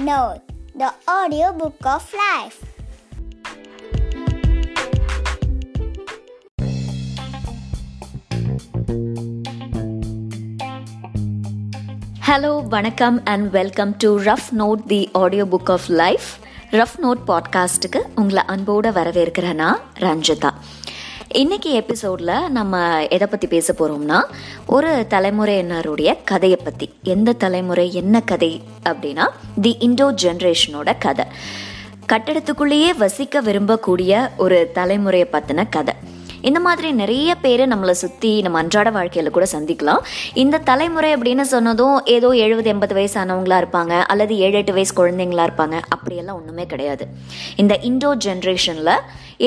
Note, the audiobook of life. Hello வணக்கம் and welcome to rough note the audio book of life rough note பாட்காஸ்ட்டுக்கு உங்களை அன்போடு வரவேற்கிறேன் நான் ரஞ்சிதா இன்னைக்கு எபிசோடில் நம்ம எதை பற்றி பேச போகிறோம்னா ஒரு தலைமுறையினருடைய கதையை பற்றி எந்த தலைமுறை என்ன கதை அப்படின்னா தி இண்டோ ஜென்ரேஷனோட கதை. கட்டடத்துக்குள்ளேயே வசிக்க விரும்பக்கூடிய ஒரு தலைமுறையை பற்றின கதை. இந்த மாதிரி நிறைய பேர் நம்மளை சுற்றி நம்ம அன்றாட வாழ்க்கையில் கூட சந்திக்கலாம். இந்த தலைமுறை அப்படின்னு சொன்னதும் ஏதோ எழுபது எண்பது வயசானவங்களா இருப்பாங்க அல்லது ஏழு எட்டு வயசு குழந்தைங்களா இருப்பாங்க. அப்படியெல்லாம் ஒன்றுமே கிடையாது. இந்த இண்டோ ஜென்ரேஷனில்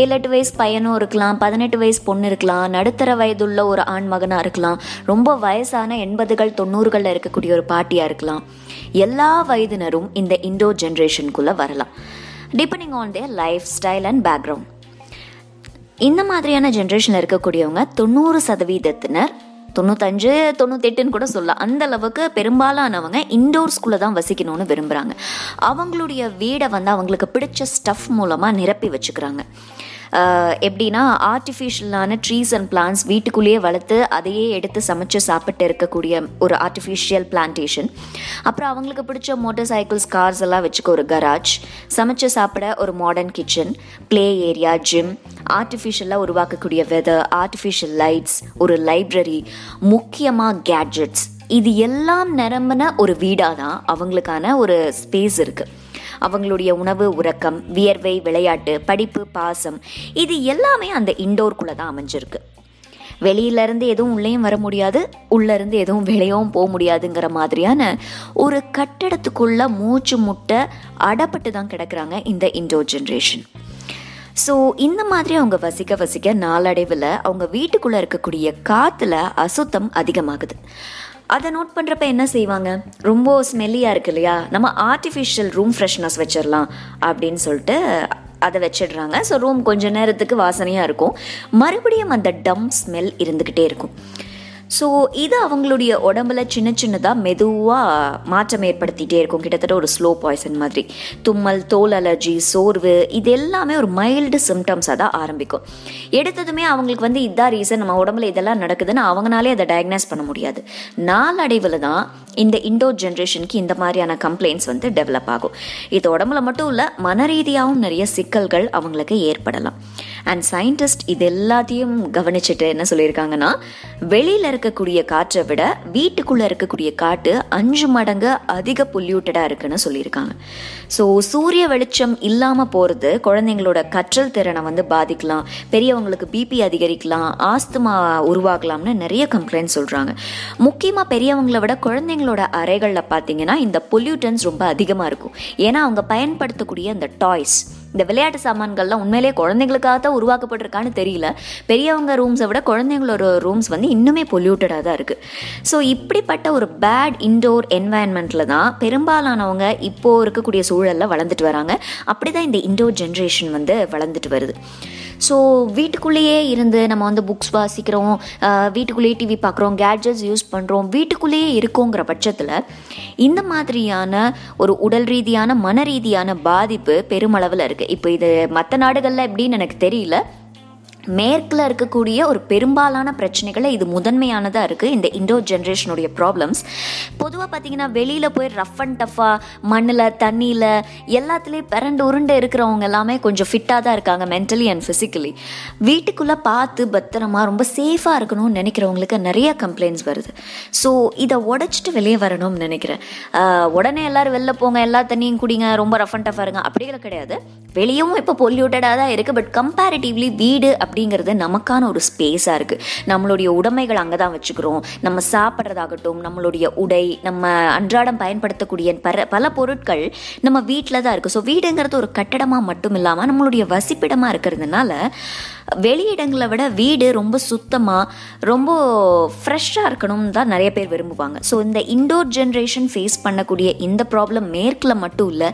ஏழு எட்டு வயசு பையனும் இருக்கலாம் பதினெட்டு வயசு பொண்ணு இருக்கலாம் நடுத்தர வயதுள்ள ஒரு ஆண் மகனாக இருக்கலாம் ரொம்ப வயசான எண்பதுகள் தொண்ணூறுகளில் இருக்கக்கூடிய ஒரு பாட்டியாக இருக்கலாம். எல்லா வயதினரும் இந்த இண்டோ ஜென்ரேஷனுக்குள்ளே வரலாம். Depending on their life style and background இந்த மாதிரியான ஜென்ரேஷனில் இருக்கக்கூடியவங்க தொண்ணூறு சதவீதத்தினர். தொண்ணூத்தஞ்சு தொண்ணூத்தெட்டுன்னு கூட சொல்லலாம். அந்த அளவுக்கு பெரும்பாலானவங்க இண்டோர் ஸ்கூலில் தான் வசிக்கணும்னு விரும்புகிறாங்க அவங்களுடைய வீடை வந்து அவங்களுக்கு பிடிச்ச ஸ்டஃப் மூலமாக நிரப்பி வச்சுக்கிறாங்க. எப்படின்னா ஆர்டிஃபிஷியலான ட்ரீஸ் அண்ட் பிளான்ஸ் வீட்டுக்குள்ளேயே வளர்த்து அதையே எடுத்து சமைச்சு சாப்பிட்டு இருக்கக்கூடிய ஒரு ஆர்டிஃபிஷியல் பிளான்டேஷன் அப்புறம் அவங்களுக்கு பிடிச்ச மோட்டார் சைக்கிள்ஸ் கார்ஸ் எல்லாம் வச்சுக்க ஒரு கராஜ் சமைச்சு சாப்பிட ஒரு modern kitchen play area gym ஆர்டிஃபிஷியலாக உருவாக்கக்கூடிய வெதர் ஆர்டிஃபிஷியல் லைட்ஸ் ஒரு லைப்ரரி முக்கியமாக கேட்ஜெட்ஸ் இது எல்லாம் நிரம்பின ஒரு வீடாக தான் அவங்களுக்கான ஒரு ஸ்பேஸ் இருக்குது அவங்களுடைய உணவு உறக்கம் வியர்வை விளையாட்டு படிப்பு பாசம் இது எல்லாமே அந்த இண்டோர்க்குள்ளே தான் அமைஞ்சிருக்கு. வெளியிலேருந்து எதுவும் உள்ளேயும் வர முடியாது உள்ளேருந்து எதுவும் வெளியவும் போக முடியாதுங்கிற மாதிரியான ஒரு கட்டடத்துக்குள்ள மூச்சு முட்டை அடப்பட்டு தான் கிடக்கிறாங்க இந்த இண்டோர் ஜென்ரேஷன் ஸோ இந்த மாதிரி அவங்க வசிக்க வசிக்க நாளடைவில் அவங்க வீட்டுக்குள்ளே இருக்கக்கூடிய காற்றுல அசுத்தம் அதிகமாகுது. அதை நோட் பண்ணுறப்ப என்ன செய்வாங்க? ரொம்ப ஸ்மெல்லியாக இருக்கு இல்லையா? நம்ம ஆர்டிஃபிஷியல் ரூம் ஃப்ரெஷ்னஸ் வச்சிடலாம் அப்படின்னு சொல்லிட்டு அதை வச்சிடுறாங்க. ஸோ ரூம் கொஞ்ச நேரத்துக்கு வாசனையாக இருக்கும். மறுபடியும் அந்த டம் ஸ்மெல் இருந்துக்கிட்டே இருக்கும். ஸோ இது அவங்களுடைய உடம்புல சின்ன சின்னதாக மெதுவாக மாற்றம் ஏற்படுத்திகிட்டே இருக்கும். கிட்டத்தட்ட ஒரு ஸ்லோ பாய்சன் மாதிரி. தும்மல் தோல் அலர்ஜி சோர்வு இது எல்லாமே ஒரு மைல்டு சிம்டம்ஸாக தான் ஆரம்பிக்கும். எடுத்ததுமே அவங்களுக்கு வந்து இதான் ரீசன் நம்ம உடம்புல இதெல்லாம் நடக்குதுன்னு அவங்களாலே அதை டயக்னைஸ் பண்ண முடியாது. நாளடைவில் தான் இந்த இண்டோ ஜென்ரேஷனுக்கு இந்த மாதிரியான கம்ப்ளைண்ட்ஸ் வந்து டெவலப் ஆகும். இது உடம்புல மட்டும் இல்லை மன ரீதியாகவும் நிறைய சிக்கல்கள் அவங்களுக்கு ஏற்படலாம். அண்ட் சயின்டிஸ்ட் இது எல்லாத்தையும் கவனிச்சுட்டு என்ன சொல்லியிருக்காங்கன்னா வெளியில் இருக்கக்கூடிய காற்றை விட வீட்டுக்குள்ளே இருக்கக்கூடிய காற்று அஞ்சு மடங்கு அதிக பொல்யூட்டடாக இருக்குன்னு சொல்லியிருக்காங்க. ஸோ சூரிய வெளிச்சம் இல்லாமல் போகிறது குழந்தைங்களோட கற்றல் திறனை வந்து பாதிக்கலாம். பெரியவங்களுக்கு பிபி அதிகரிக்கலாம் ஆஸ்துமா உருவாகலாம்னு நிறைய கம்ப்ளைண்ட் சொல்கிறாங்க முக்கியமாக பெரியவங்களை விட குழந்தைங்களோட அறைகளில் பார்த்தீங்கன்னா இந்த பொல்யூட்டன்ஸ் ரொம்ப அதிகமாக இருக்கும். ஏன்னா அவங்க பயன்படுத்தக்கூடிய அந்த டாய்ஸ் இந்த விளையாட்டு சாமான்கள்லாம் உண்மையிலேயே குழந்தைங்களுக்காக தான் உருவாக்கப்பட்டிருக்கான்னு தெரியல. பெரியவங்க ரூம்ஸை விட குழந்தைங்களோட ரூம்ஸ் வந்து இன்னுமே பொல்யூட்டடாக தான் இருக்குது ஸோ இப்படிப்பட்ட ஒரு பேட் இன்டோர் என்வாயன்மெண்ட்டில் தான் பெரும்பாலானவங்க இப்போது இருக்கக்கூடிய சூழலில் வளர்ந்துட்டு வராங்க. அப்படி தான் இந்த இண்டோர் ஜென்ரேஷன் வந்து வளர்ந்துட்டு வருது. ஸோ வீட்டுக்குள்ளேயே இருந்து நம்ம வந்து புக்ஸ் வாசிக்கிறோம் வீட்டுக்குள்ளேயே டிவி பார்க்குறோம் கேட்ஜெட்ஸ் யூஸ் பண்ணுறோம் வீட்டுக்குள்ளேயே இருக்கோங்கிற பட்சத்தில் இந்த மாதிரியான ஒரு உடல் ரீதியான மன ரீதியான பாதிப்பு பெருமளவில் இருக்குது இப்போ இது மற்ற நாடுகளில் எப்படின்னு எனக்கு தெரியல. மேற்கில் இருக்கக்கூடிய ஒரு பெரும்பாலான பிரச்சனைகளை இது முதன்மையானதாக இருக்குது இந்த இண்டோ ஜென்ரேஷனுடைய ப்ராப்ளம்ஸ். பொதுவாக பார்த்தீங்கன்னா வெளியில் போய் ரஃப் அண்ட் டஃப்பாக மண்ணில் தண்ணியில் எல்லாத்துலேயும் பிறண்டு உருண்டு இருக்கிறவங்க எல்லாமே கொஞ்சம் ஃபிட்டாக தான் இருக்காங்க மென்டலி அண்ட் ஃபிசிக்கலி வீட்டுக்குள்ளே பார்த்து பத்திரமா ரொம்ப சேஃபாக இருக்கணும்னு நினைக்கிறவங்களுக்கு நிறைய கம்ப்ளைண்ட்ஸ் வருது. ஸோ இதை உடச்சிட்டு வெளியே வரணும்னு நினைக்கிறேன். உடனே எல்லாரும் வெளில போங்க எல்லா தண்ணியும் குடிங்க ரொம்ப ரஃப் அண்ட் டஃபாக இருங்க. அப்படிங்கிற கிடையாது. வெளியவும் இப்போ பொல்யூட்டடாக தான் இருக்குது பட் கம்பேரிட்டிவ்லி வீடு அப்படிங்கிறது நமக்கான ஒரு ஸ்பேஸாக இருக்குது நம்மளுடைய உடைமைகள் அங்கே தான் வச்சுக்கிறோம். நம்ம சாப்பிட்றதாகட்டும் நம்மளுடைய உடை நம்ம அன்றாடம் பயன்படுத்தக்கூடிய பல பல பொருட்கள் நம்ம வீட்டில் தான் இருக்குது ஸோ வீடுங்கிறது ஒரு கட்டடமாக மட்டும் இல்லாமல் நம்மளுடைய வசிப்பிடமாக இருக்கிறதுனால வெளியிடங்களை விட வீடு ரொம்ப சுத்தமாக ரொம்ப ஃப்ரெஷ்ஷாக இருக்கணும்னு தான் நிறைய பேர் விரும்புவாங்க. ஸோ இந்த இண்டோர் ஜென்ரேஷன் ஃபேஸ் பண்ணக்கூடிய இந்த ப்ராப்ளம் மேற்கில் மட்டும் இல்லை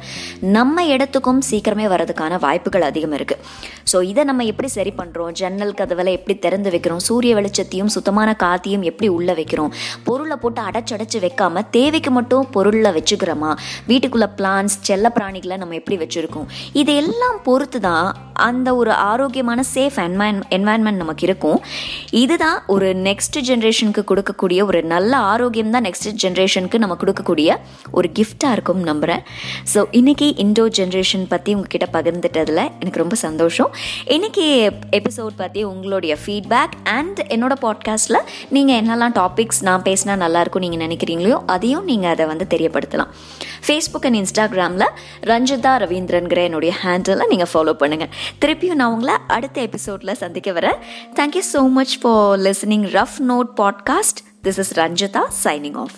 நம்ம இடத்துக்கும் சீக்கிரமே வரதுக்கான வாய்ப்புகள் அதிகம் இருக்குது ஸோ இதை நம்ம எப்படி சரி பண்ணுறோம் ஜன்னல் கதவெல்லாம் எப்படி திறந்து வைக்கிறோம்? சூரிய வெளிச்சத்தையும் சுத்தமான காத்தையும் எப்படி உள்ளே வைக்கிறோம்? பொருளை போட்டு அடைச்சடைச்சு வைக்காம தேவைக்கு மட்டும் பொருளில் வச்சுக்கிறோமா? வீட்டுக்குள்ளே பிளான்ஸ் செல்ல பிராணிகளை நம்ம எப்படி வச்சுருக்கோம்? இதையெல்லாம் பொறுத்து தான் அந்த ஒரு ஆரோக்கியமான சேஃப் என்வான் என்வாயன்மெண்ட் நமக்கு இருக்கும். இதுதான் ஒரு நெக்ஸ்ட் ஜென்ரேஷனுக்கு கொடுக்கக்கூடிய ஒரு நல்ல ஆரோக்கியம் தான் நெக்ஸ்ட் ஜென்ரேஷனுக்கு நம்ம கொடுக்கக்கூடிய ஒரு கிஃப்டாக இருக்கும் நம்புகிறேன் ஸோ இன்றைக்கி இண்டோ ஜென்ரேஷன் பற்றி உங்ககிட்ட பகிர்ந்துட்டதில் எனக்கு ரொம்ப சந்தோஷம். இன்றைக்கி எபிசோட் பற்றி உங்களுடைய ஃபீட்பேக் அண்ட் என்னோட பாட்காஸ்ட்டில் நீங்கள் என்னெல்லாம் டாபிக்ஸ் நான் பேசினா நல்லாயிருக்கும் நீங்கள் நினைக்கிறீங்களோ அதையும் நீங்கள் அதை வந்து தெரியப்படுத்தலாம். ஃபேஸ்புக் அண்ட் இன்ஸ்டாகிராமில் ரஞ்சிதா ரவீந்திரன்கிற என்னுடைய ஹேண்டில் நீங்கள் ஃபாலோ பண்ணுங்கள் திருப்பியும் நான் உங்களை அடுத்த எபிசோடில் சந்திக்க வரேன். Thank you so much for listening rough note podcast this is Ranjitha signing off